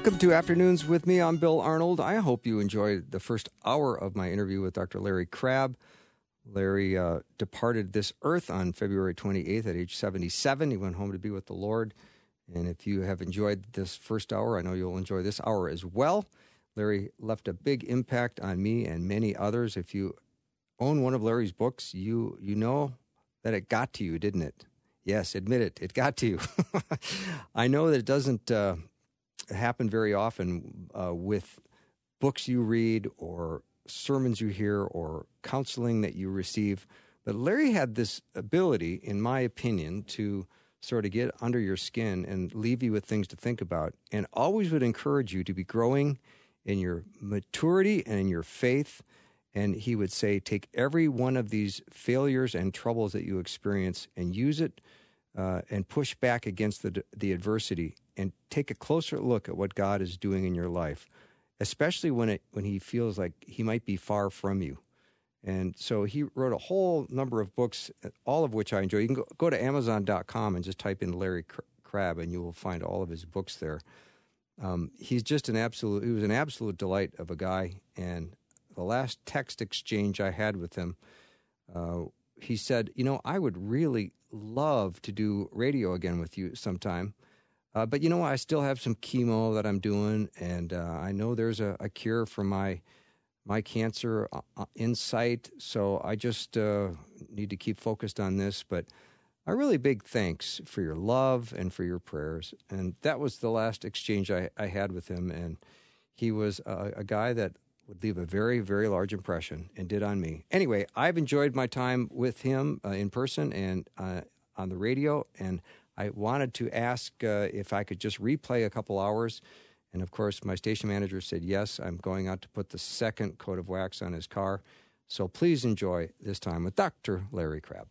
Welcome to Afternoons with me. I'm Bill Arnold. I hope you enjoyed the first hour of my interview with Dr. Larry Crabb. Larry uh, departed this earth on February 28th at age 77. He went home to be with the Lord. And if you have enjoyed this first hour, I know you'll enjoy this hour as well. Larry left a big impact on me and many others. If you own one of Larry's books, you you know that it got to you, didn't it? Yes, admit it. It got to you. I know that it doesn't uh, happen very often uh, with books you read or sermons you hear or counseling that you receive. But Larry had this ability, in my opinion, to sort of get under your skin and leave you with things to think about, and always would encourage you to be growing in your maturity and in your faith. And he would say, take every one of these failures and troubles that you experience and use it uh, and push back against the, the adversity and take a closer look at what God is doing in your life, especially when it when he feels like he might be far from you. And so he wrote a whole number of books, all of which I enjoy. You can go, go to Amazon.com and just type in Larry Crabb, and you will find all of his books there. Um, he's just an absolute. He was an absolute delight of a guy. And the last text exchange I had with him, uh, he said, "You know, I would really love to do radio again with you sometime." Uh, but you know? I still have some chemo that I'm doing, and uh, I know there's a, a, cure for my my cancer uh, uh in sight. So I just uh, need to keep focused on this. But a really big thanks for your love and for your prayers. And that was the last exchange I, I had with him, and he was a, a guy that would leave a very, very large impression and did on me. Anyway, I've enjoyed my time with him uh, in person and on the radio, and I wanted to ask uh, if I could just replay a couple hours. And of course, my station manager said, yes, I'm going out to put the second coat of wax on his car. So please enjoy this time with Dr. Larry Crabb.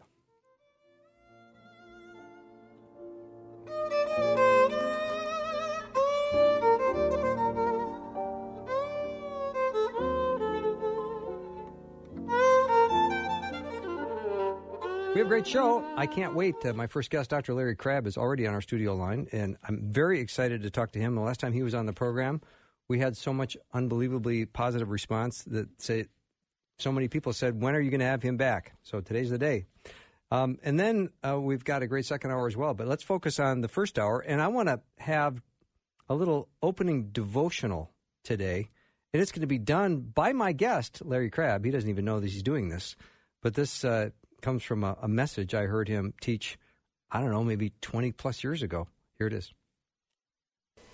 We have a great show. I can't wait. Uh, my first guest, Dr. Larry Crabb, is already on our studio line, and I'm very excited to talk to him. The last time he was on the program, we had so much unbelievably positive response that say so many people said, "When are you going to have him back?" So today's the day. Um, and then uh, we've got a great second hour as well. But let's focus on the first hour, and I want to have a little opening devotional today, and it's going to be done by my guest, Larry Crabb. He doesn't even know that he's doing this, but this. Uh, comes from a, a message I heard him teach, I don't know, maybe 20 plus years ago. Here it is.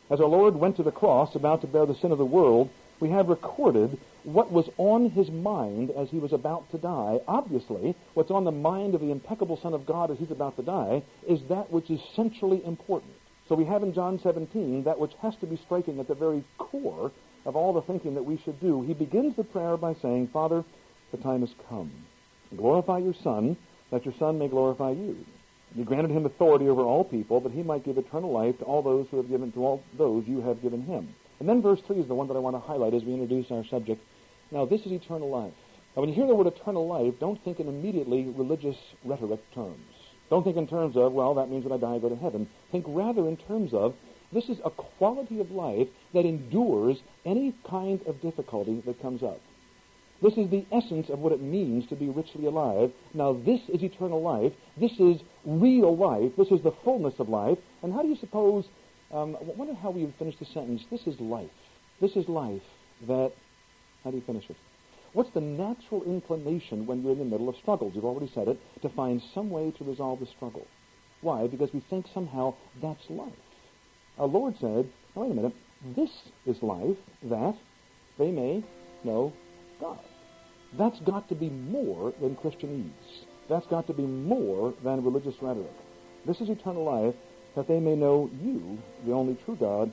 As our Lord went to the cross about to bear the sin of the world, we have recorded what was on his mind as he was about to die. Obviously, what's on the mind of the impeccable Son of God as he's about to die is that which is centrally important. So we have in John 17 that which has to be striking at the very core of all the thinking that we should do. He begins the prayer by saying, Father, the time has come. Glorify your Son, that your Son may glorify you. You granted him authority over all people, that he might give eternal life to all those who have given to all those you have given him. And then verse 3 is the one that I want to highlight as we introduce our subject. Now, this is eternal life. Now, when you hear the word eternal life, don't think in immediately religious rhetoric terms. Don't think in terms of, well, that means when I die I go to heaven. Think rather in terms of, this is a quality of life that endures any kind of difficulty that comes up. This is the essence of what it means to be richly alive. Now, this is eternal life. This is real life. This is the fullness of life. And how do you suppose, um, I wonder how we would finish the sentence. This is life. This is life that, how do you finish it? What's the natural inclination when you're in the middle of struggles? You've already said it, to find some way to resolve the struggle. Why? Because we think somehow that's life. Our Lord said, wait a minute, this is life, that they may know God. That's got to be more than Christianese. That's got to be more than religious rhetoric. This is eternal life, that they may know you, the only true God,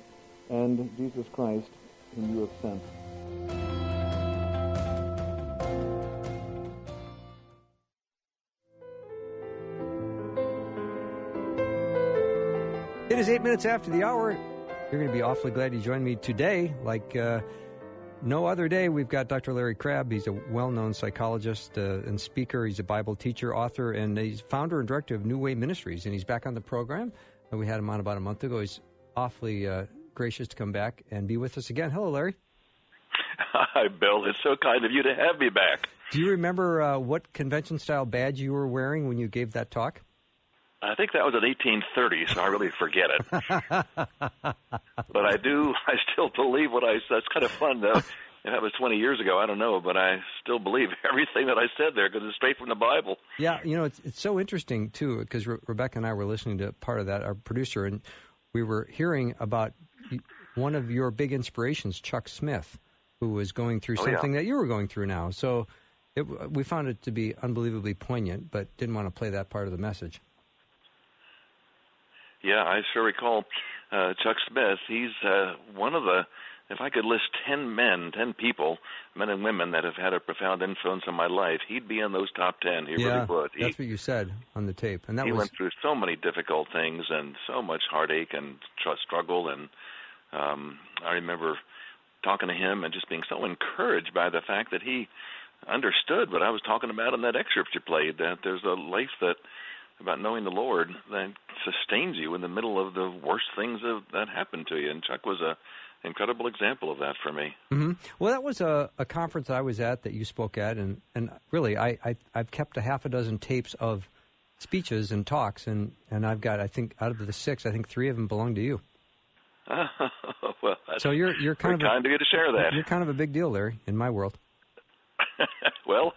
and Jesus Christ, whom you have sent. It is eight minutes after the hour. You're going to be awfully glad you joined me today. Like uh, no other day, we've got Dr. Larry Crabb. He's a well known psychologist uh, and speaker. He's a Bible teacher, author, and he's founder and director of New Way Ministries. And he's back on the program. And we had him on about a month ago. He's awfully uh, gracious to come back and be with us again. Hello, Larry. Hi, Bill. It's so kind of you to have me back. Do you remember uh, what convention style badge you were wearing when you gave that talk? I think that was in 1830, so I really forget it. but I do, I still believe what I said. It's kind of fun, though. That was 20 years ago. I don't know, but I still believe everything that I said there because it's straight from the Bible. Yeah, you know, it's, it's so interesting, too, because Re- Rebecca and I were listening to part of that, our producer, and we were hearing about one of your big inspirations, Chuck Smith, who was going through Oh, something yeah. that you were going through now. So it, we found it to be unbelievably poignant, but didn't want to play that part of the message. Yeah, I sure recall uh, Chuck Smith. He's uh, one of the, if I could list 10 men, 10 people, men and women that have had a profound influence on my life, he'd be in those top 10. He yeah, really would. He, that's what you said on the tape, and that he was went through so many difficult things and so much heartache and tr- struggle and um I remember talking to him and just being so encouraged by the fact that he understood what I was talking about in that excerpt you played that there's a life that about knowing the Lord that sustains you in the middle of the worst things that, that happen to you and Chuck was a incredible example of that for me. hmm Well, that was a, a conference I was at that you spoke at, and, and really, I, I I've kept a half a dozen tapes of speeches and talks, and, and I've got I think out of the six, I think three of them belong to you. well, So you're you're kind of kind of you to share a, that. you're kind of a big deal, Larry, in my world. well,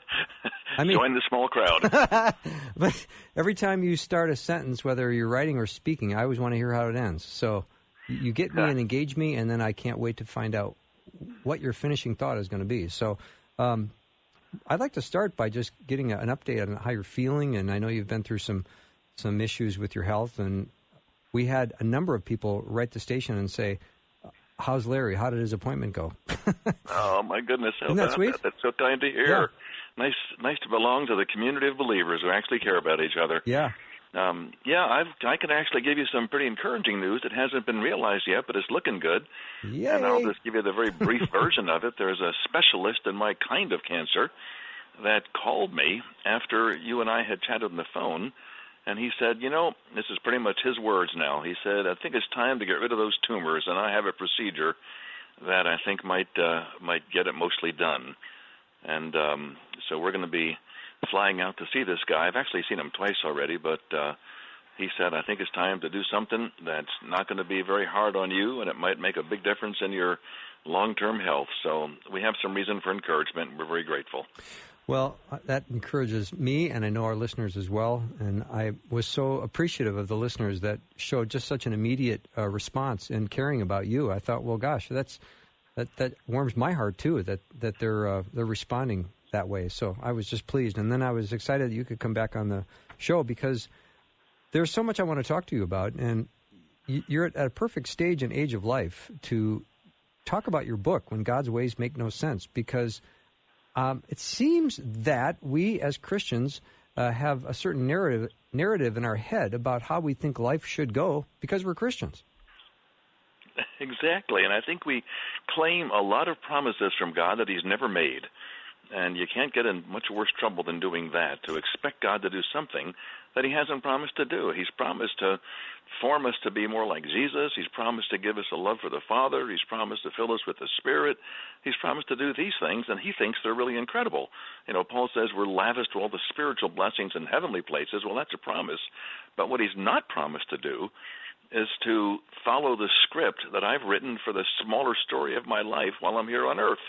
I mean- join the small crowd. but every time you start a sentence, whether you're writing or speaking, I always want to hear how it ends. So you- get me and engage me, and then I can't wait to find out what your finishing thought is going to be. So um, I'd like to start by just getting an update on how you're feeling, and I know you've been through some some issues with your health, and we had a number of people write the station and say, "How's Larry? How did his appointment go?" Oh my goodness! Isn't that sweet? That's so kind to hear. Nice, nice to belong to the community of believers who actually care about each other. yeah. Um, yeah, I've, I can actually give you some pretty encouraging news that hasn't been realized yet, but it's looking good. Yay. And I'll just give you the very brief version of it. There's a specialist in my kind of cancer that called me after you and I had chatted on the phone, and he said, you know, this is pretty much his words now. He said, I think it's time to get rid of those tumors, and I have a procedure that I think might uh, might get it mostly done. And um, so we're going to be flying out to see this guy. I've actually seen him twice already, but uh, he said, I think it's time to do something that's not going to be very hard on you, and it might make a big difference in your long-term health. So we have some reason for encouragement. We're very grateful. Well, uh, that encourages me, and I know our listeners as well. And I was so appreciative of the listeners that showed just such an immediate uh, response and caring about you. I thought, well, gosh, that's that that warms my heart too. That that they're uh, they're responding that way. So I was just pleased, and then I was excited that you could come back on the show because there's so much I want to talk to you about, and you're at a perfect stage and age of life to talk about your book when God's ways make no sense because um, it seems that we as Christians uh, have a certain narrative narrative in our head about how we think life should go because we're Christians. Exactly, and I think we claim a lot of promises from God that He's never made. And you can't get in much worse trouble than doing that, to expect God to do something that He hasn't promised to do. He's promised to form us to be more like Jesus. He's promised to give us a love for the Father. He's promised to fill us with the Spirit. He's promised to do these things, and He thinks they're really incredible. You know, Paul says we're lavished with all the spiritual blessings in heavenly places. Well, that's a promise. But what He's not promised to do is to follow the script that I've written for the smaller story of my life while I'm here on earth.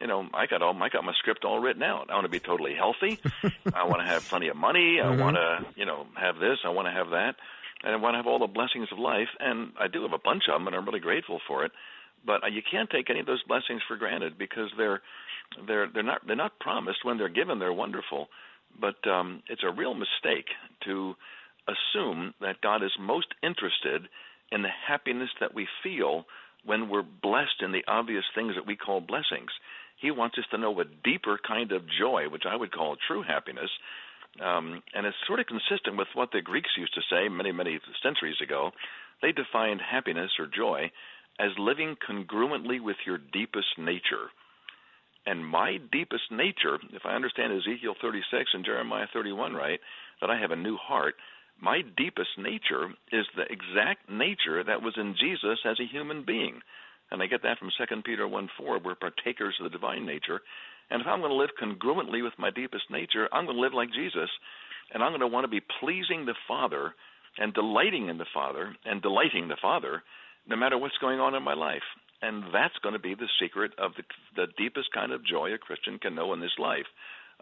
You know, I got all I got my script all written out. I want to be totally healthy. I want to have plenty of money. I want to, you know, have this. I want to have that, and I want to have all the blessings of life. And I do have a bunch of them, and I'm really grateful for it. But uh, you can't take any of those blessings for granted because they're they're they're not they're not promised when they're given. They're wonderful, but um, it's a real mistake to assume that God is most interested in the happiness that we feel when we're blessed in the obvious things that we call blessings. He wants us to know a deeper kind of joy, which I would call true happiness. Um, and it's sort of consistent with what the Greeks used to say many, many centuries ago. They defined happiness or joy as living congruently with your deepest nature. And my deepest nature, if I understand Ezekiel 36 and Jeremiah 31 right, that I have a new heart, my deepest nature is the exact nature that was in Jesus as a human being. And I get that from 2 Peter 1 4. We're partakers of the divine nature. And if I'm going to live congruently with my deepest nature, I'm going to live like Jesus. And I'm going to want to be pleasing the Father and delighting in the Father and delighting the Father no matter what's going on in my life. And that's going to be the secret of the, the deepest kind of joy a Christian can know in this life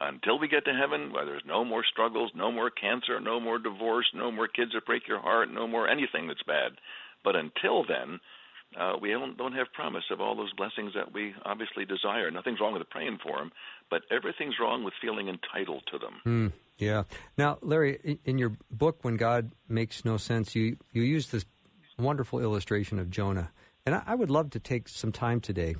until we get to heaven, where there's no more struggles, no more cancer, no more divorce, no more kids that break your heart, no more anything that's bad. But until then, uh, we don't, don't have promise of all those blessings that we obviously desire. Nothing's wrong with praying for them, but everything's wrong with feeling entitled to them. Mm, yeah. Now, Larry, in your book, When God Makes No Sense, you, you use this wonderful illustration of Jonah. And I, I would love to take some time today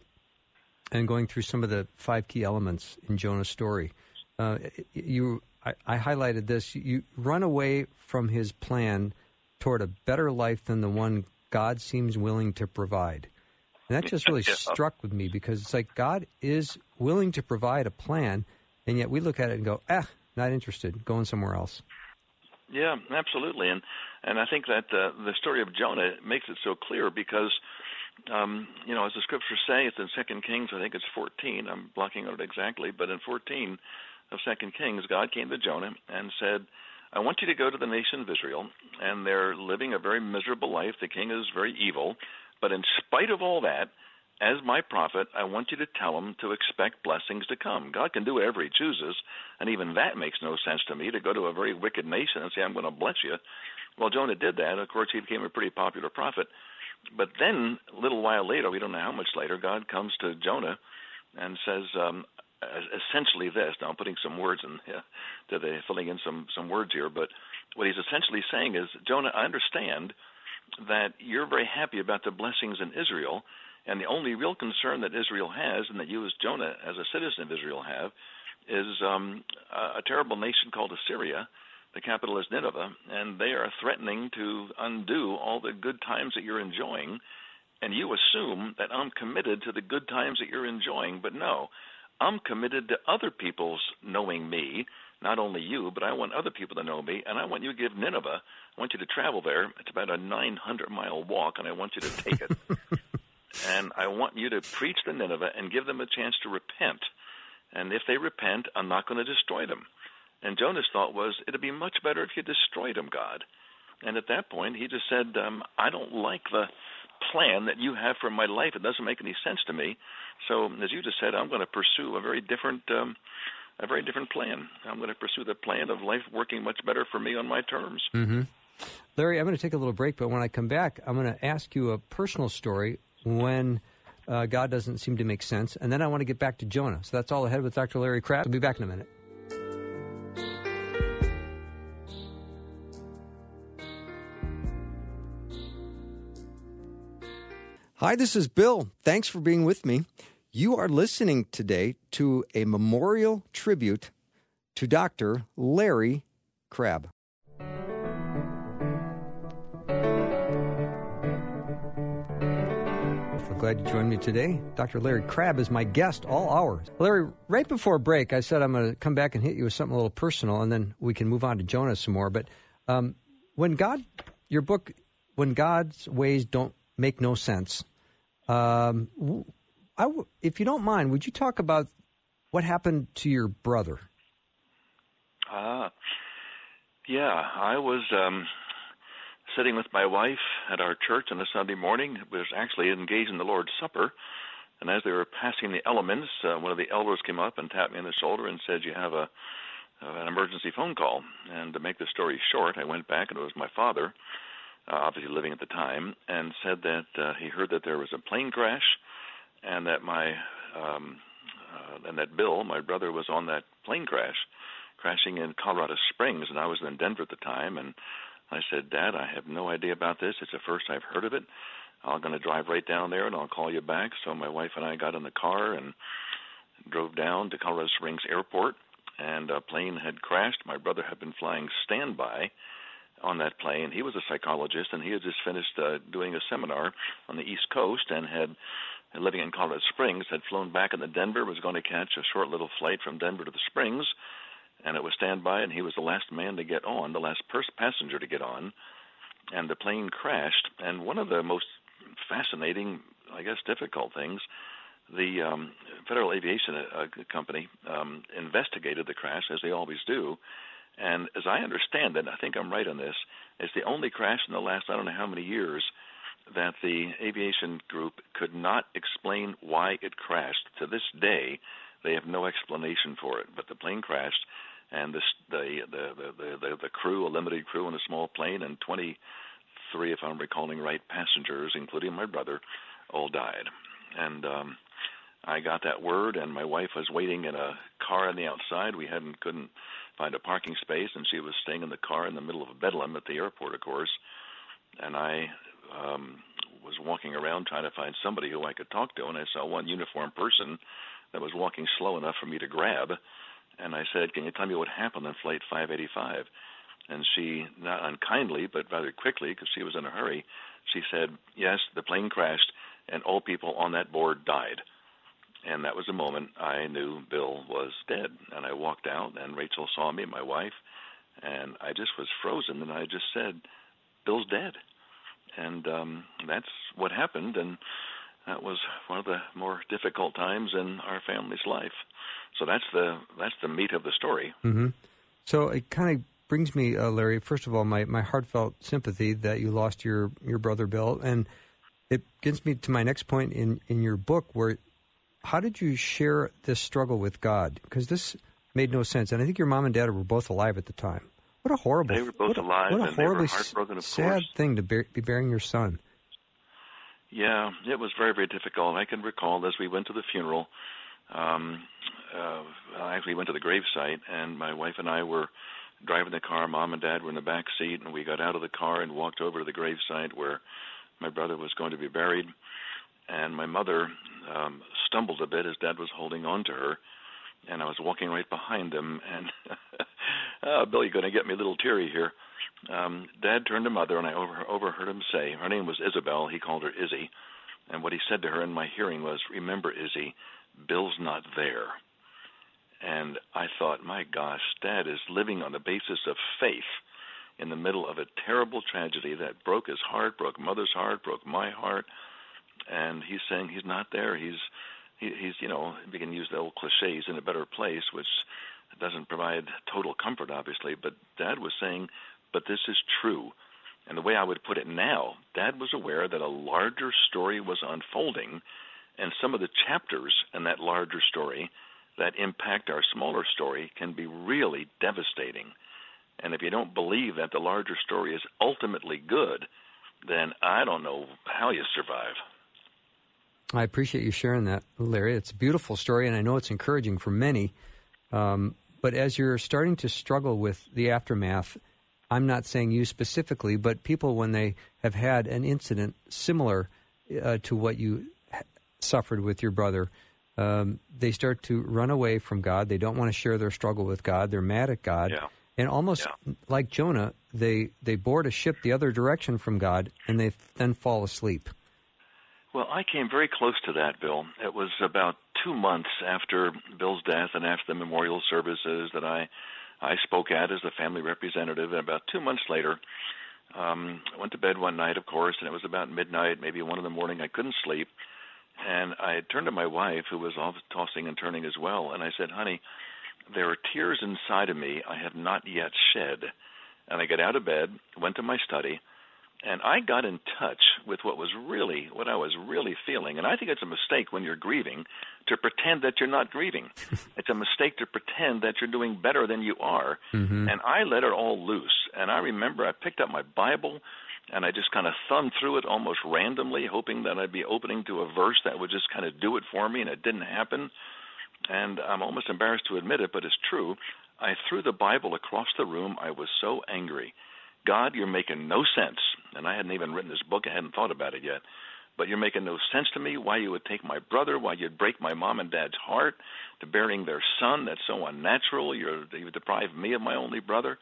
and going through some of the five key elements in Jonah's story. Uh, you, I, I, highlighted this. You run away from his plan toward a better life than the one God seems willing to provide. And that just really yeah. struck with me because it's like God is willing to provide a plan, and yet we look at it and go, ah, not interested, going somewhere else. Yeah, absolutely, and and I think that uh, the story of Jonah makes it so clear because um, you know, as the scriptures say, it's in Second Kings. I think it's 14. I'm blocking out exactly, but in 14 of Second Kings, God came to Jonah and said, "I want you to go to the nation of Israel, and they're living a very miserable life. The king is very evil, but in spite of all that." As my prophet, I want you to tell them to expect blessings to come. God can do whatever He chooses, and even that makes no sense to me to go to a very wicked nation and say, I'm going to bless you. Well, Jonah did that. Of course, he became a pretty popular prophet. But then, a little while later, we don't know how much later, God comes to Jonah and says um, essentially this. Now, I'm putting some words in, to the, filling in some some words here, but what he's essentially saying is, Jonah, I understand that you're very happy about the blessings in Israel, and the only real concern that Israel has, and that you as Jonah, as a citizen of Israel, have, is um, a, a terrible nation called Assyria the capital is Nineveh, and they are threatening to undo all the good times that you're enjoying. And you assume that I'm committed to the good times that you're enjoying, but no, I'm committed to other people's knowing me, not only you, but I want other people to know me, and I want you to give Nineveh, I want you to travel there. It's about a 900 mile walk, and I want you to take it. and I want you to preach to Nineveh and give them a chance to repent. And if they repent, I'm not going to destroy them. And Jonah's thought was, it'd be much better if you destroyed them, God. And at that point, he just said, um, I don't like the plan that you have for my life. It doesn't make any sense to me. So, as you just said, I'm going to pursue a very different, um, a very different plan. I'm going to pursue the plan of life working much better for me on my terms. Mm-hmm. Larry, I'm going to take a little break, but when I come back, I'm going to ask you a personal story when uh, God doesn't seem to make sense, and then I want to get back to Jonah. So that's all ahead with Dr. Larry Crabb. I'll be back in a minute. Hi, this is Bill. Thanks for being with me. You are listening today to a memorial tribute to Dr. Larry Crabb. Glad you joined me today. Dr. Larry Crabb is my guest all hours. Larry, right before break, I said I'm going to come back and hit you with something a little personal, and then we can move on to Jonah some more. But um, when God, your book, when God's ways don't make no sense, um, if you don't mind, would you talk about what happened to your brother? Ah, uh, yeah. I was um, sitting with my wife at our church on a Sunday morning. It was actually engaged in the Lord's Supper. And as they were passing the elements, uh, one of the elders came up and tapped me on the shoulder and said, "You have a uh, an emergency phone call." And to make the story short, I went back and it was my father uh, obviously living at the time, and said that uh, he heard that there was a plane crash, and that my um, uh, and that Bill, my brother, was on that plane crash, crashing in Colorado Springs, and I was in Denver at the time, and I said, Dad, I have no idea about this. It's the first I've heard of it. I'm going to drive right down there and I'll call you back. So my wife and I got in the car and drove down to Colorado Springs Airport, and a plane had crashed. My brother had been flying standby on that plane. He was a psychologist, and he had just finished uh, doing a seminar on the East Coast and had living in Colorado Springs, had flown back into Denver, was going to catch a short little flight from Denver to the Springs, and it was standby, and he was the last man to get on, the last pers- passenger to get on, and the plane crashed. And one of the most fascinating, I guess, difficult things, the um, Federal Aviation uh, Company um, investigated the crash, as they always do, and as I understand it, I think I'm right on this, it's the only crash in the last I don't know how many years that the aviation group could not explain why it crashed. To this day, they have no explanation for it. But the plane crashed, and this, the, the, the, the, the crew, a limited crew in a small plane, and 23, if I'm recalling right, passengers, including my brother, all died. And um, I got that word, and my wife was waiting in a car on the outside. We hadn't couldn't find a parking space, and she was staying in the car in the middle of a bedlam at the airport, of course. And I um, was walking around trying to find somebody who I could talk to, and I saw one uniformed person that was walking slow enough for me to grab. And I said, "Can you tell me what happened on flight 585?" And she, not unkindly, but rather quickly, because she was in a hurry, she said, "Yes, the plane crashed, and all people on that board died." And that was the moment I knew Bill was dead. And I walked out, and Rachel saw me, my wife, and I just was frozen. And I just said, "Bill's dead." And um, that's what happened. And that was one of the more difficult times in our family's life. So that's the that's the meat of the story. Mm-hmm. So it kind of brings me, uh, Larry. First of all, my, my heartfelt sympathy that you lost your your brother Bill, and it gets me to my next point in in your book where how did you share this struggle with God? Because this made no sense, and I think your mom and dad were both alive at the time. What a horrible! They were both what alive, what a horribly heartbroken, of sad course. thing to bear, be bearing your son. Yeah, it was very, very difficult. I can recall as we went to the funeral, um, uh, I actually went to the gravesite, and my wife and I were driving the car. Mom and Dad were in the back seat, and we got out of the car and walked over to the gravesite where my brother was going to be buried. And my mother um, stumbled a bit as Dad was holding on to her, and I was walking right behind him. And oh, Bill, you're going to get me a little teary here. Um, Dad turned to Mother, and I over, overheard him say, her name was Isabel. He called her Izzy. And what he said to her in my hearing was, "Remember, Izzy, Bill's not there." And I thought, my gosh, Dad is living on the basis of faith in the middle of a terrible tragedy that broke his heart, broke Mother's heart, broke my heart, and he's saying he's not there. He's he, he's you know we can use the old cliche, he's in a better place, which doesn't provide total comfort, obviously. But Dad was saying, but this is true. And the way I would put it now, Dad was aware that a larger story was unfolding, and some of the chapters in that larger story that impact our smaller story can be really devastating. And if you don't believe that the larger story is ultimately good, then I don't know how you survive. I appreciate you sharing that, Larry. It's a beautiful story, and I know it's encouraging for many. Um, but as you're starting to struggle with the aftermath, I'm not saying you specifically, but people when they have had an incident similar uh, to what you suffered with your brother, um, they start to run away from God. They don't want to share their struggle with God. They're mad at God. Yeah. And almost Yeah. like Jonah, they, they board a ship the other direction from God and they then fall asleep. Well, I came very close to that, Bill. It was about two months after Bill's death and after the memorial services that I I spoke at as the family representative. And about two months later, um, I went to bed one night, of course, and it was about midnight, maybe one in the morning. I couldn't sleep, and I turned to my wife, who was off tossing and turning as well, and I said, "Honey, there are tears inside of me I have not yet shed." And I got out of bed, went to my study, and I got in touch with what was really what I was really feeling. And I think it's a mistake when you're grieving to pretend that you're not grieving. it's a mistake to pretend that you're doing better than you are. Mm-hmm. And I let it all loose. And I remember I picked up my Bible and I just kind of thumbed through it almost randomly, hoping that I'd be opening to a verse that would just kind of do it for me, and it didn't happen. And I'm almost embarrassed to admit it, but it's true. I threw the Bible across the room. I was so angry God, you're making no sense. And I hadn't even written this book, I hadn't thought about it yet. But you're making no sense to me why you would take my brother, why you'd break my mom and dad's heart to burying their son. That's so unnatural. You're, you deprived me of my only brother.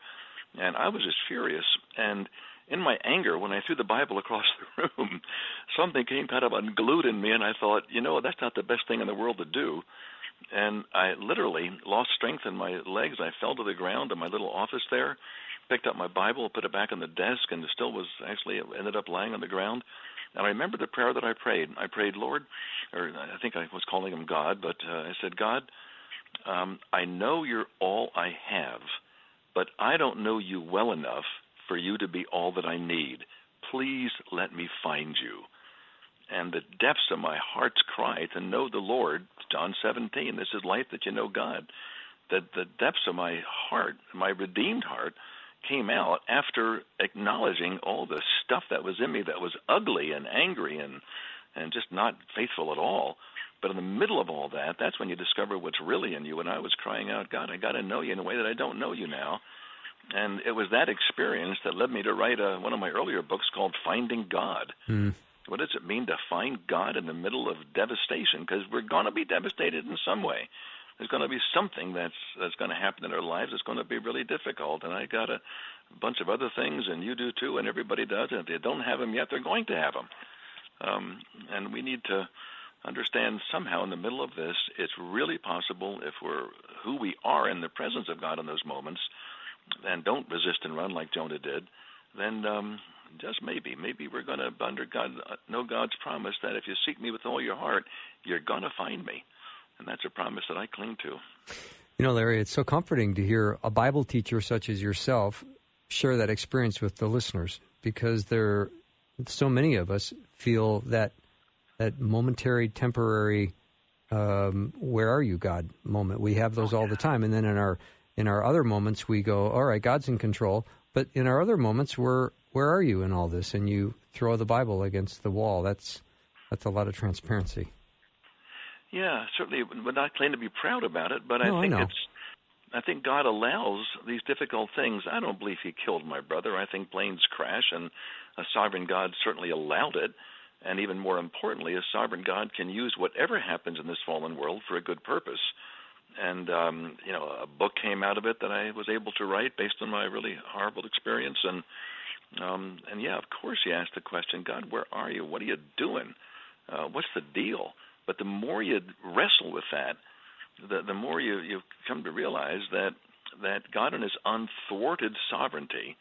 And I was just furious. And in my anger, when I threw the Bible across the room, something came kind of unglued in me, and I thought, you know, that's not the best thing in the world to do. And I literally lost strength in my legs. I fell to the ground in my little office there, picked up my Bible, put it back on the desk, and it still was actually ended up lying on the ground. And I remember the prayer that I prayed. I prayed, Lord, or I think I was calling him God, but uh, I said, God, um, I know you're all I have, but I don't know you well enough for you to be all that I need. Please let me find you. And the depths of my heart's cry to know the Lord, John 17, this is life that you know God. That the depths of my heart, my redeemed heart, came out after acknowledging all the stuff that was in me that was ugly and angry and and just not faithful at all. But in the middle of all that, that's when you discover what's really in you. And I was crying out, God, I got to know you in a way that I don't know you now. And it was that experience that led me to write a, one of my earlier books called Finding God. Mm. What does it mean to find God in the middle of devastation? Because we're going to be devastated in some way there's going to be something that's that's going to happen in our lives that's going to be really difficult. And I got a bunch of other things, and you do too, and everybody does. And if they don't have them yet, they're going to have them. Um, and we need to understand somehow in the middle of this, it's really possible if we're who we are in the presence of God in those moments, and don't resist and run like Jonah did, then um, just maybe, maybe we're going to under God know God's promise that if you seek me with all your heart, you're going to find me and that's a promise that I cling to. You know, Larry, it's so comforting to hear a Bible teacher such as yourself share that experience with the listeners because there, so many of us feel that that momentary, temporary, um, "Where are you, God?" moment. We have those oh, all the time, and then in our in our other moments, we go, "All right, God's in control." But in our other moments, we're where are you in all this? And you throw the Bible against the wall. That's that's a lot of transparency. Yeah, certainly would not claim to be proud about it, but I think I it's I think God allows these difficult things. I don't believe he killed my brother. I think planes crash and a sovereign God certainly allowed it. And even more importantly, a sovereign God can use whatever happens in this fallen world for a good purpose. And um, you know, a book came out of it that I was able to write based on my really horrible experience and um and yeah, of course you ask the question, God, where are you? What are you doing? Uh, what's the deal? But the more you wrestle with that, the, the more you, you come to realize that, that God in His unthwarted sovereignty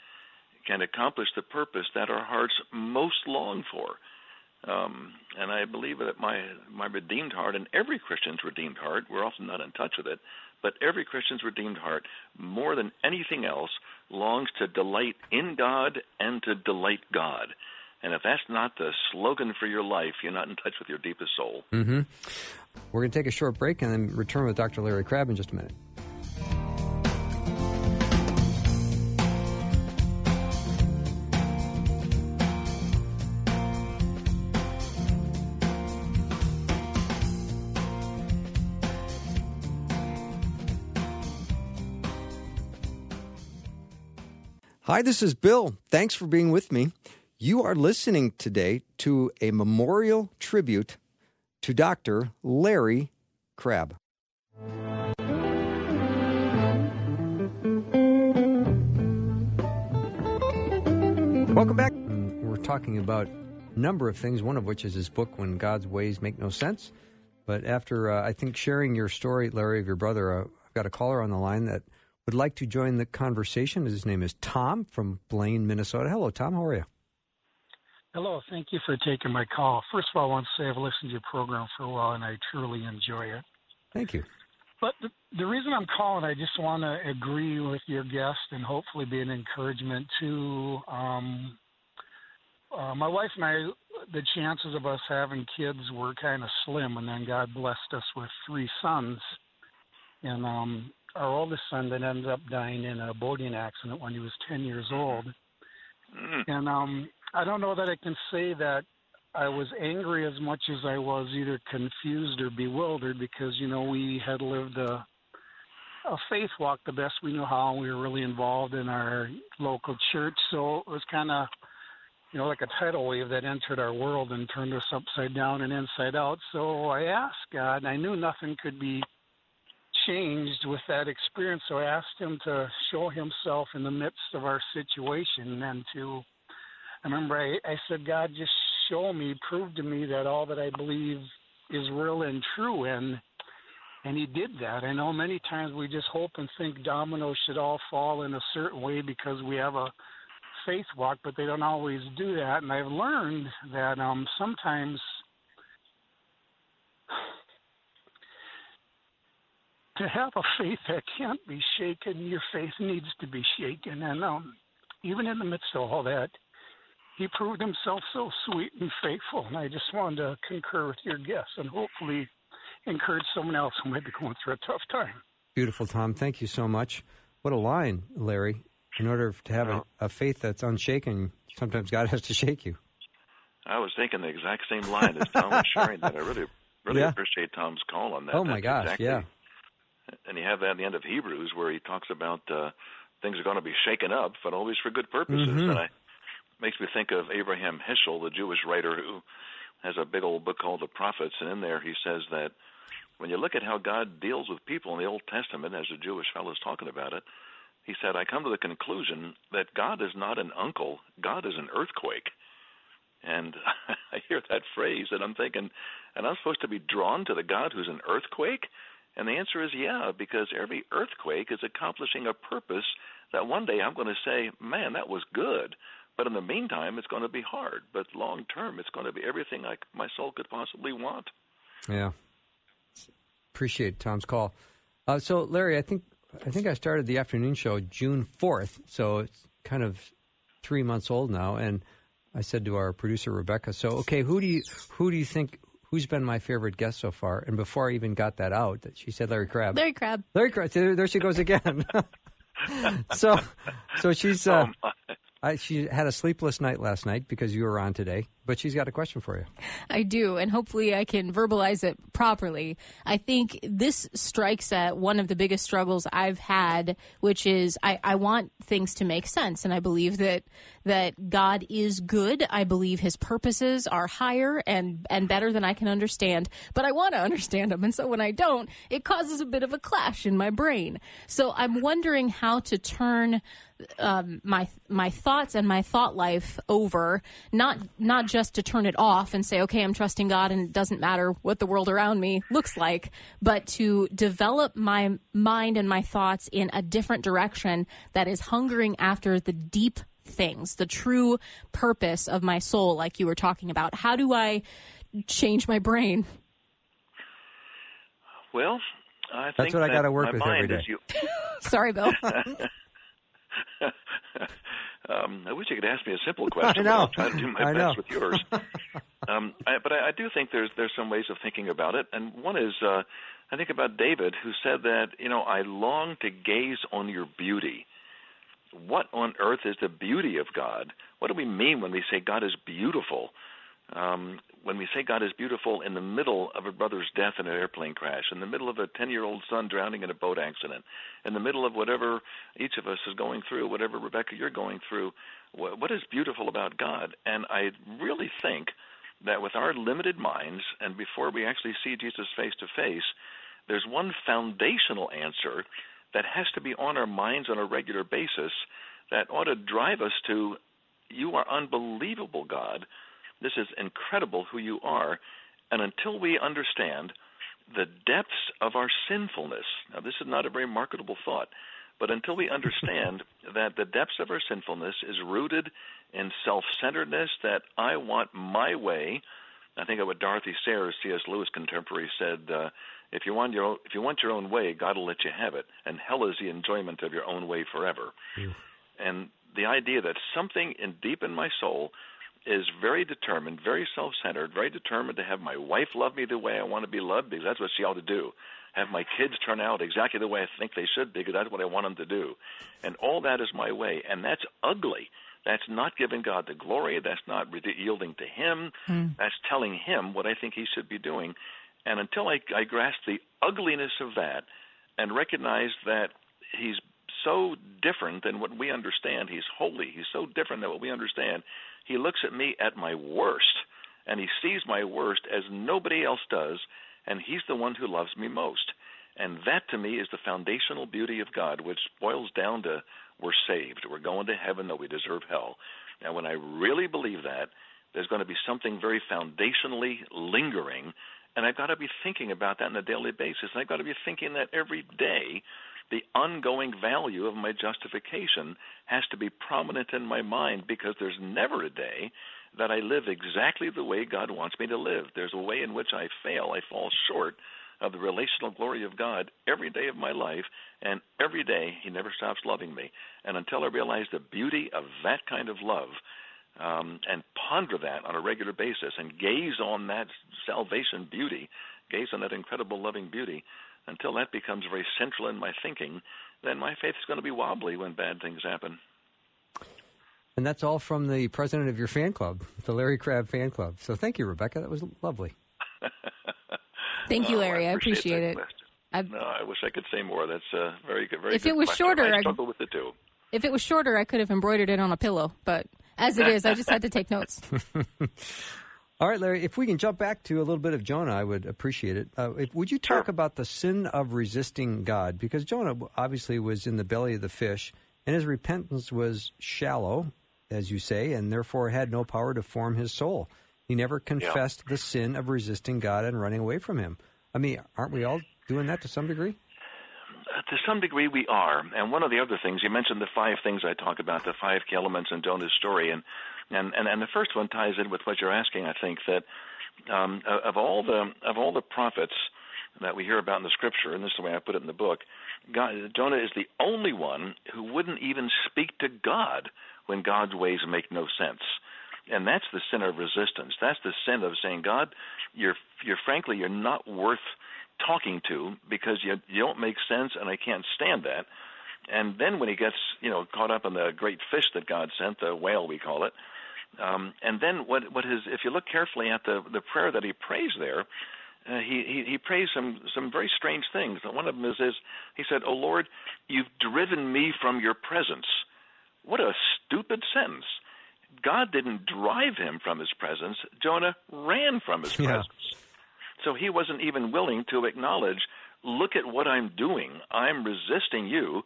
can accomplish the purpose that our hearts most long for. Um, and I believe that my my redeemed heart and every Christian's redeemed heart, we're often not in touch with it, but every Christian's redeemed heart, more than anything else, longs to delight in God and to delight God. And if that's not the slogan for your life, you're not in touch with your deepest soul. Mm-hmm. We're going to take a short break and then return with Dr. Larry Crabb in just a minute. Hi, this is Bill. Thanks for being with me. You are listening today to a memorial tribute to Dr. Larry Crabb. Welcome back. We're talking about a number of things, one of which is his book, When God's Ways Make No Sense. But after, uh, I think, sharing your story, Larry, of your brother, uh, I've got a caller on the line that would like to join the conversation. His name is Tom from Blaine, Minnesota. Hello, Tom. How are you? Hello, thank you for taking my call. First of all, I want to say I've listened to your program for a while and I truly enjoy it. Thank you. But the, the reason I'm calling, I just want to agree with your guest and hopefully be an encouragement to um, uh, my wife and I. The chances of us having kids were kind of slim, and then God blessed us with three sons. And um, our oldest son then ended up dying in a boating accident when he was 10 years old. Mm. And um, I don't know that I can say that I was angry as much as I was either confused or bewildered because you know we had lived a a faith walk the best we knew how. We were really involved in our local church, so it was kind of, you know, like a tidal wave that entered our world and turned us upside down and inside out. So I asked God, and I knew nothing could be changed with that experience. So I asked Him to show Himself in the midst of our situation and to. I remember I, I said, God, just show me, prove to me that all that I believe is real and true. And and he did that. I know many times we just hope and think dominoes should all fall in a certain way because we have a faith walk, but they don't always do that. And I've learned that um, sometimes to have a faith that can't be shaken, your faith needs to be shaken. And um, even in the midst of all that, he proved himself so sweet and faithful. And I just wanted to concur with your guests and hopefully encourage someone else who might be going through a tough time. Beautiful, Tom. Thank you so much. What a line, Larry. In order to have a, a faith that's unshaken, sometimes God has to shake you. I was thinking the exact same line as Tom was sharing that. I really, really yeah. appreciate Tom's call on that. Oh my That's gosh, exactly, yeah. And you have that at the end of Hebrews where he talks about uh, things are going to be shaken up, but always for good purposes. Mm-hmm. And I makes me think of Abraham Heschel, the Jewish writer who has a big old book called The Prophets, and in there he says that when you look at how God deals with people in the Old Testament, as the Jewish fellow is talking about it, he said, I come to the conclusion that God is not an uncle, God is an earthquake. And I hear that phrase, and I'm thinking, and I'm supposed to be drawn to the God who's an earthquake? And the answer is yeah, because every earthquake is accomplishing a purpose that one day I'm going to say, man, that was good. But in the meantime, it's going to be hard. But long term, it's going to be everything I, my soul could possibly want. Yeah. Appreciate Tom's call. Uh, so, Larry, I think I think I started the afternoon show June fourth, so it's kind of three months old now. And I said to our producer Rebecca, "So, okay, who do you who do you think who's been my favorite guest so far?" And before I even got that out, she said Larry Crabb. Larry Crabb. Larry Crabb. There, there she goes again. so, so she's uh, Oh, I, she had a sleepless night last night because you were on today, but she's got a question for you. I do, and hopefully I can verbalize it properly. I think this strikes at one of the biggest struggles I've had, which is I, I want things to make sense, and I believe that that God is good. I believe His purposes are higher and and better than I can understand, but I want to understand them, and so when I don't, it causes a bit of a clash in my brain. So I'm wondering how to turn um, my my thoughts and my thought life over, not not just to turn it off and say, okay, I'm trusting God and it doesn't matter what the world around me looks like, but to develop my mind and my thoughts in a different direction that is hungering after the deep things, the true purpose of my soul, like you were talking about. How do I change my brain? Well, I That's think what I gotta work with every mind day. is you. Sorry, Bill. um, I wish you could ask me a simple question. know. But I'll try to do my I best know. with yours. um, I, but I, I do think there's there's some ways of thinking about it, and one is uh, I think about David, who said that you know I long to gaze on your beauty. What on earth is the beauty of God? What do we mean when we say God is beautiful? Um, when we say God is beautiful in the middle of a brother's death in an airplane crash, in the middle of a 10 year old son drowning in a boat accident, in the middle of whatever each of us is going through, whatever, Rebecca, you're going through, what, what is beautiful about God? And I really think that with our limited minds, and before we actually see Jesus face to face, there's one foundational answer that has to be on our minds on a regular basis that ought to drive us to you are unbelievable, God. This is incredible who you are. And until we understand the depths of our sinfulness, now this is not a very marketable thought, but until we understand that the depths of our sinfulness is rooted in self centeredness, that I want my way. I think of what Dorothy Sayers, C.S. Lewis contemporary, said uh, if you want your own, if you want your own way, God will let you have it, and hell is the enjoyment of your own way forever. And the idea that something in deep in my soul is very determined, very self-centered, very determined to have my wife love me the way I want to be loved because that's what she ought to do. Have my kids turn out exactly the way I think they should be because that's what I want them to do. And all that is my way, and that's ugly. That's not giving God the glory. That's not yielding to Him. Hmm. That's telling Him what I think He should be doing. And until I, I grasp the ugliness of that and recognize that He's so different than what we understand. He's holy. He's so different than what we understand. He looks at me at my worst, and He sees my worst as nobody else does, and He's the one who loves me most. And that to me is the foundational beauty of God, which boils down to we're saved. We're going to heaven, though we deserve hell. And when I really believe that, there's going to be something very foundationally lingering, and I've got to be thinking about that on a daily basis. And I've got to be thinking that every day the ongoing value of my justification has to be prominent in my mind because there's never a day that I live exactly the way God wants me to live. There's a way in which I fail, I fall short of the relational glory of God every day of my life, and every day He never stops loving me. And until I realize the beauty of that kind of love, um, and ponder that on a regular basis, and gaze on that salvation beauty, gaze on that incredible loving beauty, until that becomes very central in my thinking, then my faith is going to be wobbly when bad things happen. And that's all from the president of your fan club, the Larry Crabb fan club. So thank you, Rebecca. That was lovely. Thank you, Larry. Oh, I appreciate, it. I, no, I wish I could say more. That's uh, very good. Very if good it was question. shorter, I I'd- struggle with it too. if it was shorter, I could have embroidered it on a pillow. But as it is, I just had to take notes. All right, Larry, if we can jump back to a little bit of Jonah, I would appreciate it. Uh, if, would you talk about the sin of resisting God? Because Jonah obviously was in the belly of the fish, and his repentance was shallow, as you say, and therefore had no power to form his soul. He never confessed the sin of resisting God and running away from Him. I mean, aren't we all doing that to some degree? Uh, to some degree, we are. And one of the other things you mentioned the five things I talk about, the five key elements in Jonah's story, and and and, and the first one ties in with what you're asking. I think that um, of all the of all the prophets that we hear about in the scripture, and this is the way I put it in the book, God, Jonah is the only one who wouldn't even speak to God when God's ways make no sense. And that's the sin of resistance. That's the sin of saying, God, you're you're frankly you're not worth talking to because you you don't make sense and I can't stand that. And then when he gets, you know, caught up in the great fish that God sent, the whale we call it, um, and then what what his if you look carefully at the the prayer that he prays there, uh, he, he he prays some some very strange things. One of them is, is he said, "Oh Lord, you've driven me from your presence." What a stupid sentence. God didn't drive him from his presence. Jonah ran from his Yeah. presence. So he wasn't even willing to acknowledge, look at what I'm doing. I'm resisting you.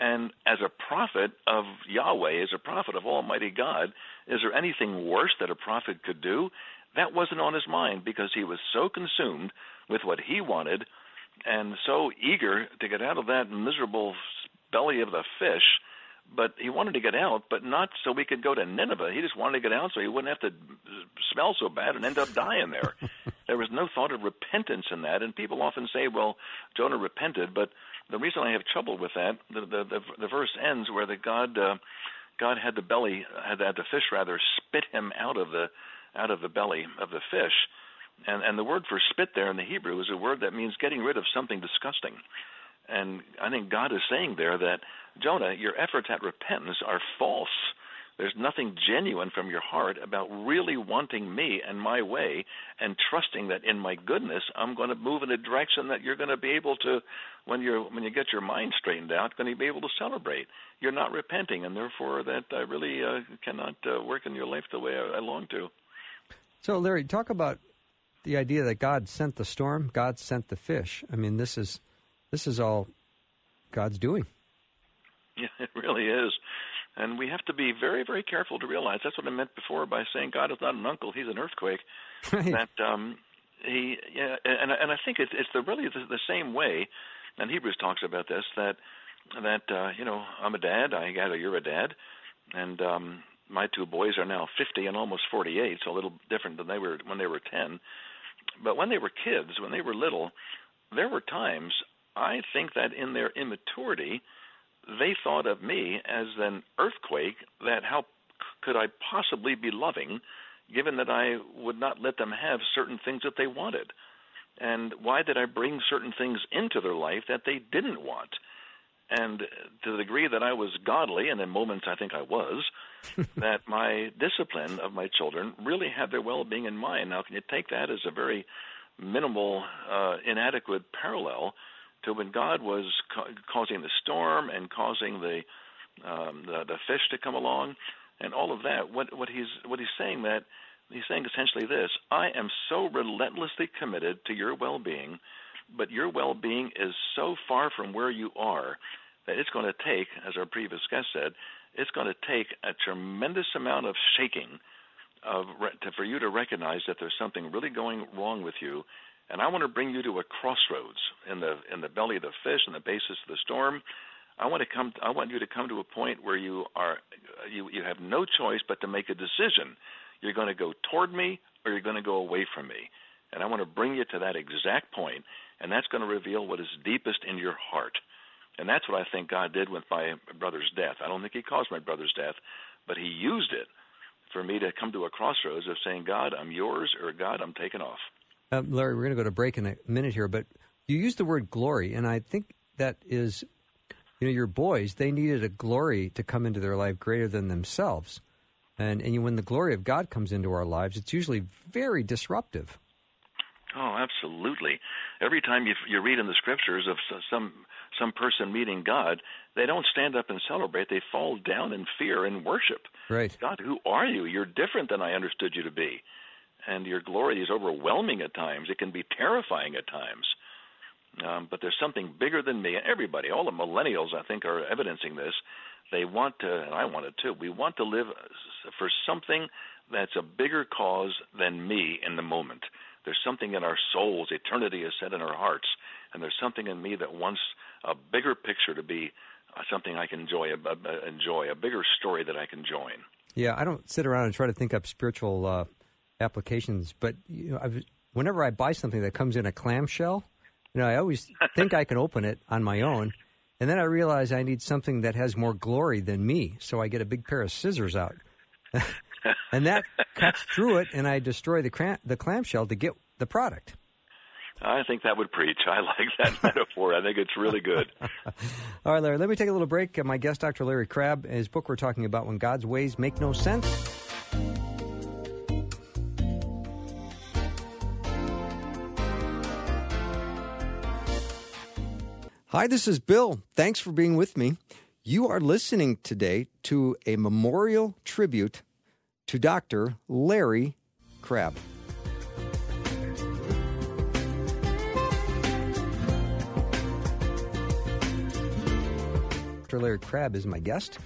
And as a prophet of Yahweh, as a prophet of Almighty God, is there anything worse that a prophet could do? That wasn't on his mind because he was so consumed with what he wanted and so eager to get out of that miserable belly of the fish. But he wanted to get out, but not so we could go to Nineveh. He just wanted to get out so he wouldn't have to smell so bad and end up dying there. there was no thought of repentance in that. And people often say, well, Jonah repented, but the reason I have trouble with that, the the, the, the verse ends where the God uh, God had the belly had, had the fish rather spit him out of the out of the belly of the fish. And and the word for spit there in the Hebrew is a word that means getting rid of something disgusting. And I think God is saying there that Jonah, your efforts at repentance are false. There's nothing genuine from your heart about really wanting me and my way and trusting that in my goodness I'm going to move in a direction that you're going to be able to when you're when you get your mind straightened out going to be able to celebrate. You're not repenting and therefore that I really uh, cannot uh, work in your life the way I, I long to. So, Larry, talk about the idea that God sent the storm, God sent the fish. I mean, this is this is all God's doing. Yeah, it really is. And we have to be very, very careful to realize that's what I meant before by saying God is not an uncle; He's an earthquake. That um, he, yeah, and and I think it's it's the really the, the same way. And Hebrews talks about this that that uh, you know I'm a dad. I gather you're a dad, and um, my two boys are now 50 and almost 48, so a little different than they were when they were 10. But when they were kids, when they were little, there were times I think that in their immaturity they thought of me as an earthquake that how could I possibly be loving given that I would not let them have certain things that they wanted? And why did I bring certain things into their life that they didn't want? And to the degree that I was godly, and in moments I think I was, that my discipline of my children really had their well being in mind. Now, can you take that as a very minimal, uh, inadequate parallel? To when God was ca- causing the storm and causing the, um, the the fish to come along and all of that. What what he's what he's saying that he's saying essentially this: I am so relentlessly committed to your well-being, but your well-being is so far from where you are that it's going to take, as our previous guest said, it's going to take a tremendous amount of shaking of to, for you to recognize that there's something really going wrong with you and I want to bring you to a crossroads in the in the belly of the fish and the basis of the storm. I want to come. I want you to come to a point where you are you you have no choice but to make a decision. You're going to go toward me or you're going to go away from me. And I want to bring you to that exact point, and that's going to reveal what is deepest in your heart. And that's what I think God did with my brother's death. I don't think He caused my brother's death, but He used it for me to come to a crossroads of saying, God, I'm yours, or God, I'm taken off. Uh, Larry, we're going to go to break in a minute here, but you used the word glory, and I think that is, you know, your boys, they needed a glory to come into their life greater than themselves. And, and when the glory of God comes into our lives, it's usually very disruptive. Oh, absolutely. Every time you, you read in the scriptures of some some person meeting God, they don't stand up and celebrate. They fall down in fear and worship. Right. God, who are you? You're different than I understood you to be and your glory is overwhelming at times. It can be terrifying at times. Um, but there's something bigger than me. Everybody, all the millennials, I think, are evidencing this. They want to, and I want it too. We want to live for something that's a bigger cause than me in the moment. There's something in our souls. Eternity is set in our hearts, and there's something in me that wants a bigger picture to be something I can enjoy, a, enjoy, a bigger story that I can join. Yeah, I don't sit around and try to think up spiritual uh, applications. But you know, I've, whenever I buy something that comes in a clamshell, you know, I always think I can open it on my own, and then I realize I need something that has more glory than me. So I get a big pair of scissors out, and that cuts through it, and I destroy the the clamshell to get the product. I think that would preach. I like that metaphor. I think it's really good. All right, Larry, let me take a little break. My guest, Dr. Larry Crabb, his book we're talking about, When God's Ways Make No Sense. Hi, this is Bill. Thanks for being with me. You are listening today to a memorial tribute to Dr. Larry Crabb. Dr. Larry Crabb is my guest,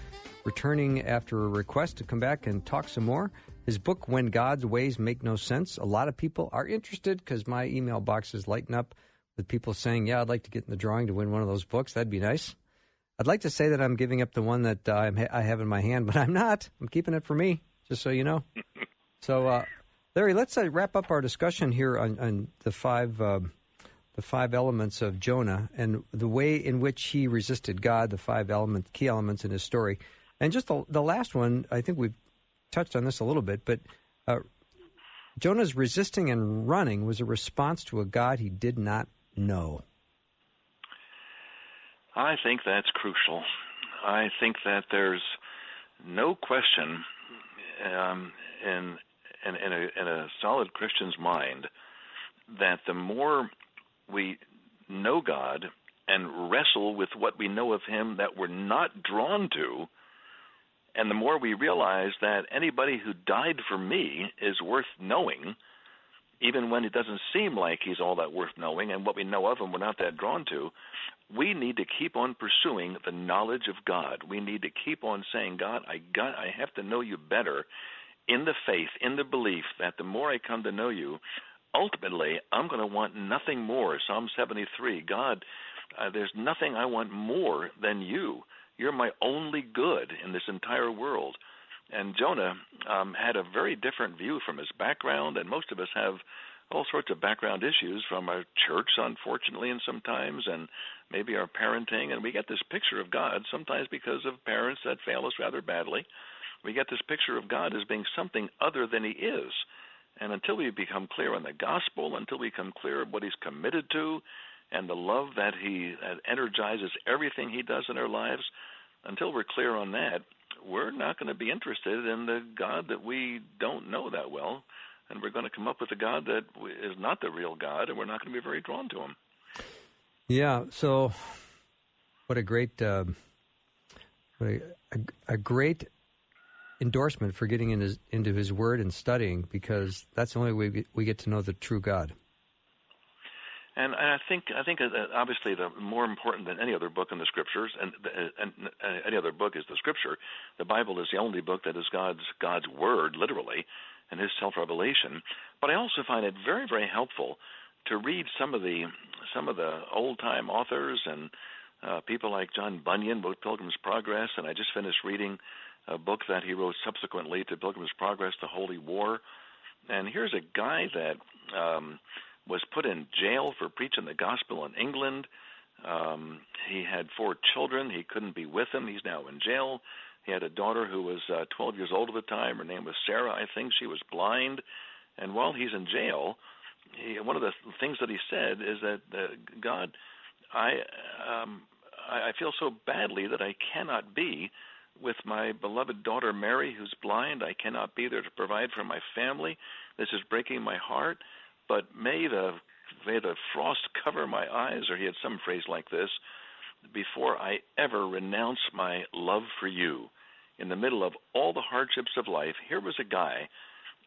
returning after a request to come back and talk some more. His book, When God's Ways Make No Sense. A lot of people are interested because my email box is lighting up with people saying, "Yeah, I'd like to get in the drawing to win one of those books. That'd be nice." I'd like to say that I'm giving up the one that uh, i have in my hand, but I'm not. I'm keeping it for me, just so you know. so, uh, Larry, let's uh, wrap up our discussion here on, on the five um, the five elements of Jonah and the way in which he resisted God. The five elements, key elements in his story, and just the, the last one. I think we've touched on this a little bit, but uh, Jonah's resisting and running was a response to a God he did not no? I think that's crucial. I think that there's no question um, in, in, in, a, in a solid Christian's mind that the more we know God and wrestle with what we know of Him that we're not drawn to, and the more we realize that anybody who died for me is worth knowing, even when it doesn't seem like he's all that worth knowing, and what we know of him we're not that drawn to, we need to keep on pursuing the knowledge of God. We need to keep on saying, God, I got, I have to know you better, in the faith, in the belief that the more I come to know you, ultimately I'm going to want nothing more. Psalm 73, God, uh, there's nothing I want more than you. You're my only good in this entire world. And Jonah um, had a very different view from his background, and most of us have all sorts of background issues from our church, unfortunately, and sometimes, and maybe our parenting. And we get this picture of God sometimes because of parents that fail us rather badly. We get this picture of God as being something other than He is. And until we become clear on the gospel, until we become clear of what He's committed to, and the love that He that energizes everything He does in our lives, until we're clear on that, we're not going to be interested in the God that we don't know that well, and we're going to come up with a God that is not the real God, and we're not going to be very drawn to him. Yeah. So, what a great, uh, what a, a, a, great endorsement for getting in his, into His Word and studying, because that's the only way we get to know the true God. And I think I think uh, obviously the more important than any other book in the scriptures, and, and uh, any other book is the scripture. The Bible is the only book that is God's God's word, literally, and His self revelation. But I also find it very very helpful to read some of the some of the old time authors and uh, people like John Bunyan wrote Pilgrim's Progress, and I just finished reading a book that he wrote subsequently to Pilgrim's Progress, The Holy War. And here's a guy that. Um, was put in jail for preaching the gospel in England. Um, he had four children. He couldn't be with them. He's now in jail. He had a daughter who was uh, 12 years old at the time. Her name was Sarah, I think. She was blind. And while he's in jail, he, one of the things that he said is that uh, God, I, um, I, I feel so badly that I cannot be with my beloved daughter Mary, who's blind. I cannot be there to provide for my family. This is breaking my heart but may the may the frost cover my eyes, or he had some phrase like this, before I ever renounce my love for you. In the middle of all the hardships of life, here was a guy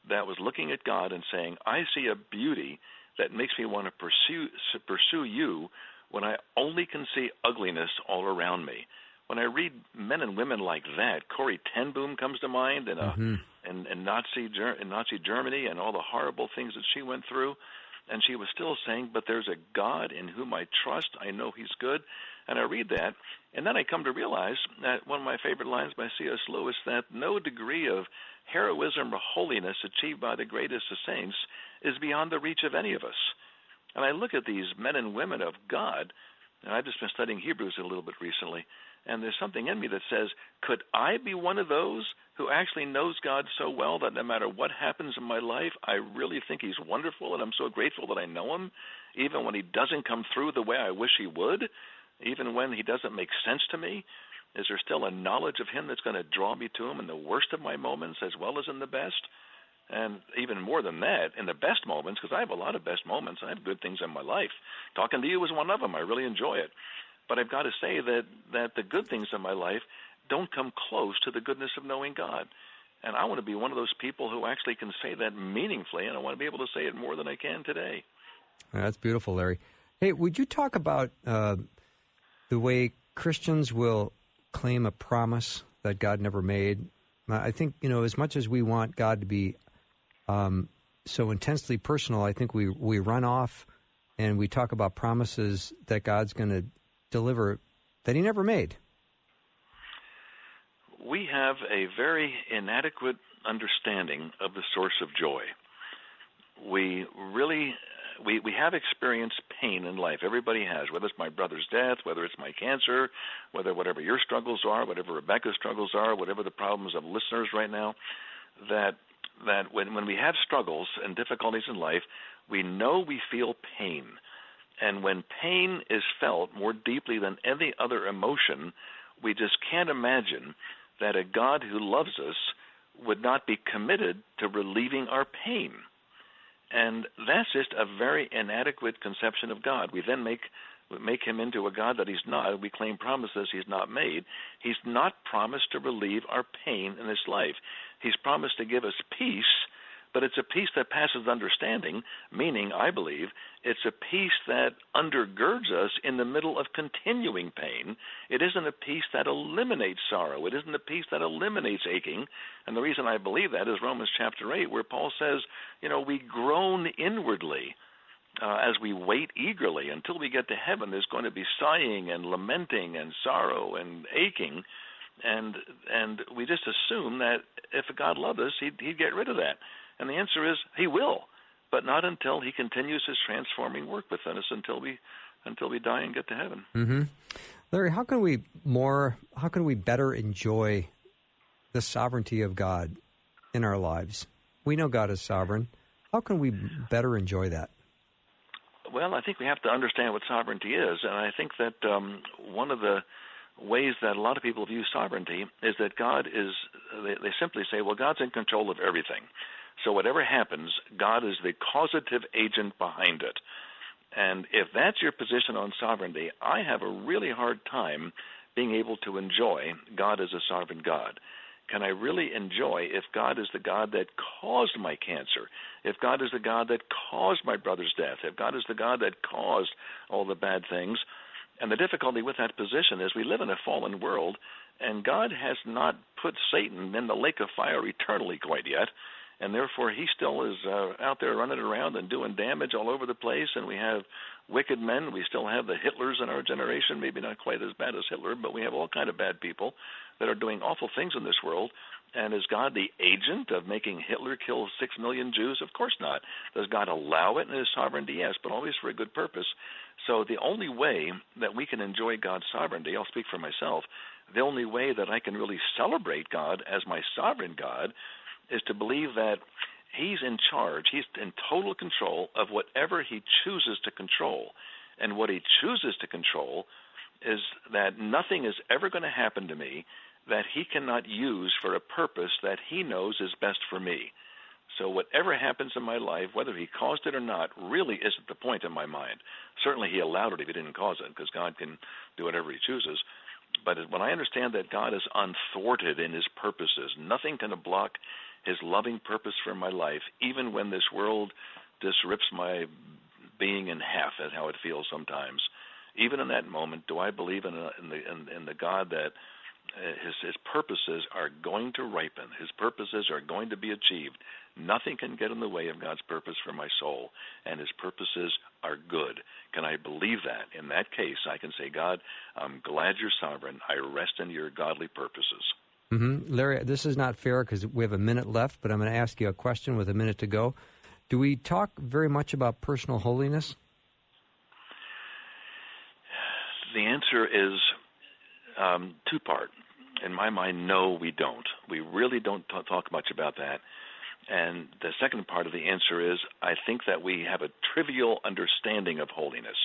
that was looking at God and saying, I see a beauty that makes me want to pursue pursue you when I only can see ugliness all around me. When I read men and women like that, Corrie ten Boom comes to mind, and mm-hmm in, in Nazi in Nazi Germany and all the horrible things that she went through, and she was still saying, "But there's a God in whom I trust. I know He's good." And I read that, and then I come to realize that one of my favorite lines by C.S. Lewis that no degree of heroism or holiness achieved by the greatest of saints is beyond the reach of any of us. And I look at these men and women of God, and I've just been studying Hebrews a little bit recently, and there's something in me that says, could I be one of those who actually knows God so well that no matter what happens in my life, I really think He's wonderful and I'm so grateful that I know Him, even when He doesn't come through the way I wish He would, even when He doesn't make sense to me? Is there still a knowledge of Him that's going to draw me to Him in the worst of my moments as well as in the best? And even more than that, in the best moments, because I have a lot of best moments, I have good things in my life. Talking to you is one of them. I really enjoy it. But I've got to say that that the good things in my life don't come close to the goodness of knowing God. And I want to be one of those people who actually can say that meaningfully, and I want to be able to say it more than I can today. That's beautiful, Larry. Hey, would you talk about uh, the way Christians will claim a promise that God never made? I think you know, as much as we want God to be um, so intensely personal, I think we we run off and we talk about promises that God's going to deliver that He never made we have a very inadequate understanding of the source of joy. We really we, we have experienced pain in life. Everybody has, whether it's my brother's death, whether it's my cancer, whether whatever your struggles are, whatever Rebecca's struggles are, whatever the problems of listeners right now, that that when, when we have struggles and difficulties in life, we know we feel pain. And when pain is felt more deeply than any other emotion, we just can't imagine that a God who loves us would not be committed to relieving our pain. And that's just a very inadequate conception of God. We then make make him into a God that he's not. We claim promises he's not made. He's not promised to relieve our pain in this life. He's promised to give us peace but it's a peace that passes understanding, meaning, I believe, it's a peace that undergirds us in the middle of continuing pain. It isn't a peace that eliminates sorrow. It isn't a peace that eliminates aching. And the reason I believe that is Romans chapter 8, where Paul says, you know, we groan inwardly. Uh, as we wait eagerly until we get to heaven, there's going to be sighing and lamenting and sorrow and aching, and and we just assume that if God loved us, he'd, he'd get rid of that. And the answer is he will, but not until he continues his transforming work within us until we until we die and get to heaven. Mm-hmm. Larry, how can we more? How can we better enjoy the sovereignty of God in our lives? We know God is sovereign. How can we better enjoy that? Well, I think we have to understand what sovereignty is, and I think that um, one of the ways that a lot of people view sovereignty is that God is. They, they simply say, "Well, God's in control of everything." So whatever happens, God is the causative agent behind it. And if that's your position on sovereignty, I have a really hard time being able to enjoy God as a sovereign God. Can I really enjoy if God is the God that caused my cancer, if God is the God that caused my brother's death, if God is the God that caused all the bad things? And the difficulty with that position is we live in a fallen world, and God has not put Satan in the lake of fire eternally quite yet and therefore he still is uh, out there running around and doing damage all over the place. And we have wicked men. We still have the Hitlers in our generation, maybe not quite as bad as Hitler, but we have all kind of bad people that are doing awful things in this world. And is God the agent of making Hitler kill six million Jews? Of course not. Does God allow it in His sovereignty? Yes, but always for a good purpose. So the only way that we can enjoy God's sovereignty, I'll speak for myself, the only way that I can really celebrate God as my sovereign God is to believe that he's in charge, he's in total control of whatever he chooses to control. And what he chooses to control is that nothing is ever going to happen to me that he cannot use for a purpose that he knows is best for me. So whatever happens in my life, whether he caused it or not, really isn't the point in my mind. Certainly he allowed it if he didn't cause it, because God can do whatever he chooses. But when I understand that God is unthwarted in his purposes, nothing can block his loving purpose for my life, even when this world just my being in half, as how it feels sometimes. Even in that moment, do I believe in, a, in the in, in the God that uh, his his purposes are going to ripen, his purposes are going to be achieved. Nothing can get in the way of God's purpose for my soul, and his purposes are good. Can I believe that? In that case, I can say, God, I'm glad you're sovereign. I rest in your godly purposes. Mm-hmm. Larry, this is not fair because we have a minute left, but I'm going to ask you a question with a minute to go. Do we talk very much about personal holiness? The answer is um, two part. In my mind, no, we don't. We really don't t- talk much about that. And the second part of the answer is I think that we have a trivial understanding of holiness.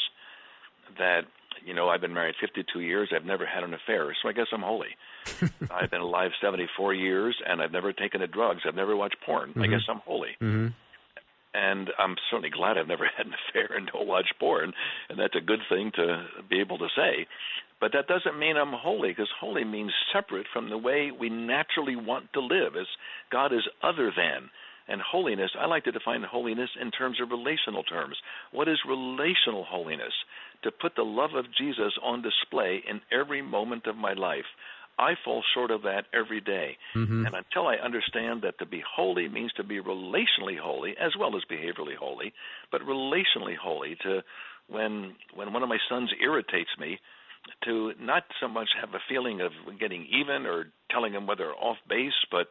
That, you know, I've been married 52 years, I've never had an affair, so I guess I'm holy. I've been alive 74 years, and I've never taken to drugs, I've never watched porn. Mm-hmm. I guess I'm holy. Mm-hmm. And I'm certainly glad I've never had an affair and don't watch porn, and that's a good thing to be able to say. But that doesn't mean I'm holy, because holy means separate from the way we naturally want to live, as God is other than. And holiness, I like to define holiness in terms of relational terms. What is relational holiness? To put the love of Jesus on display in every moment of my life. I fall short of that every day. Mm-hmm. And until I understand that to be holy means to be relationally holy as well as behaviorally holy, but relationally holy to when when one of my sons irritates me, to not so much have a feeling of getting even or telling him whether off base, but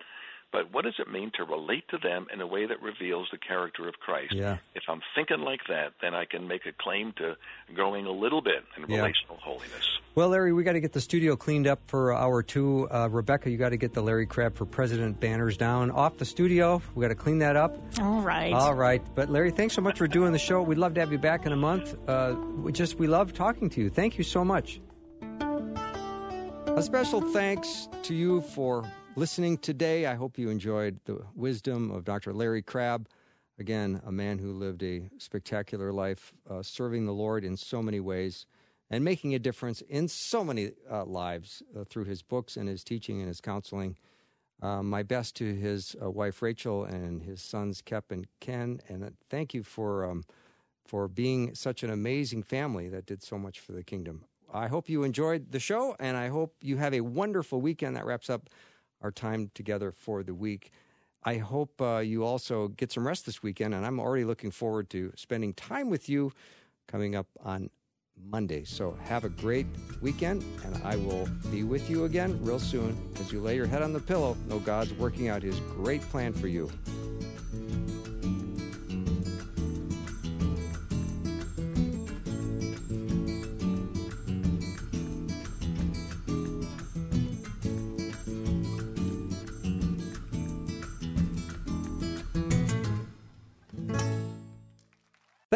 but what does it mean to relate to them in a way that reveals the character of Christ? Yeah. If I'm thinking like that, then I can make a claim to growing a little bit in yeah. relational holiness. Well, Larry, we got to get the studio cleaned up for hour two. Uh, Rebecca, you got to get the Larry Crabb for President banners down off the studio. We got to clean that up. All right. All right. But Larry, thanks so much for doing the show. We'd love to have you back in a month. Uh, we just we love talking to you. Thank you so much. A special thanks to you for listening today. I hope you enjoyed the wisdom of Dr. Larry Crabb. Again, a man who lived a spectacular life, uh, serving the Lord in so many ways and making a difference in so many uh, lives uh, through his books and his teaching and his counseling. Uh, my best to his uh, wife Rachel and his sons Kep and Ken, and uh, thank you for um, for being such an amazing family that did so much for the kingdom. I hope you enjoyed the show, and I hope you have a wonderful weekend. That wraps up our time together for the week. I hope uh, you also get some rest this weekend, and I'm already looking forward to spending time with you coming up on Monday. So have a great weekend, and I will be with you again real soon. As you lay your head on the pillow, know God's working out His great plan for you.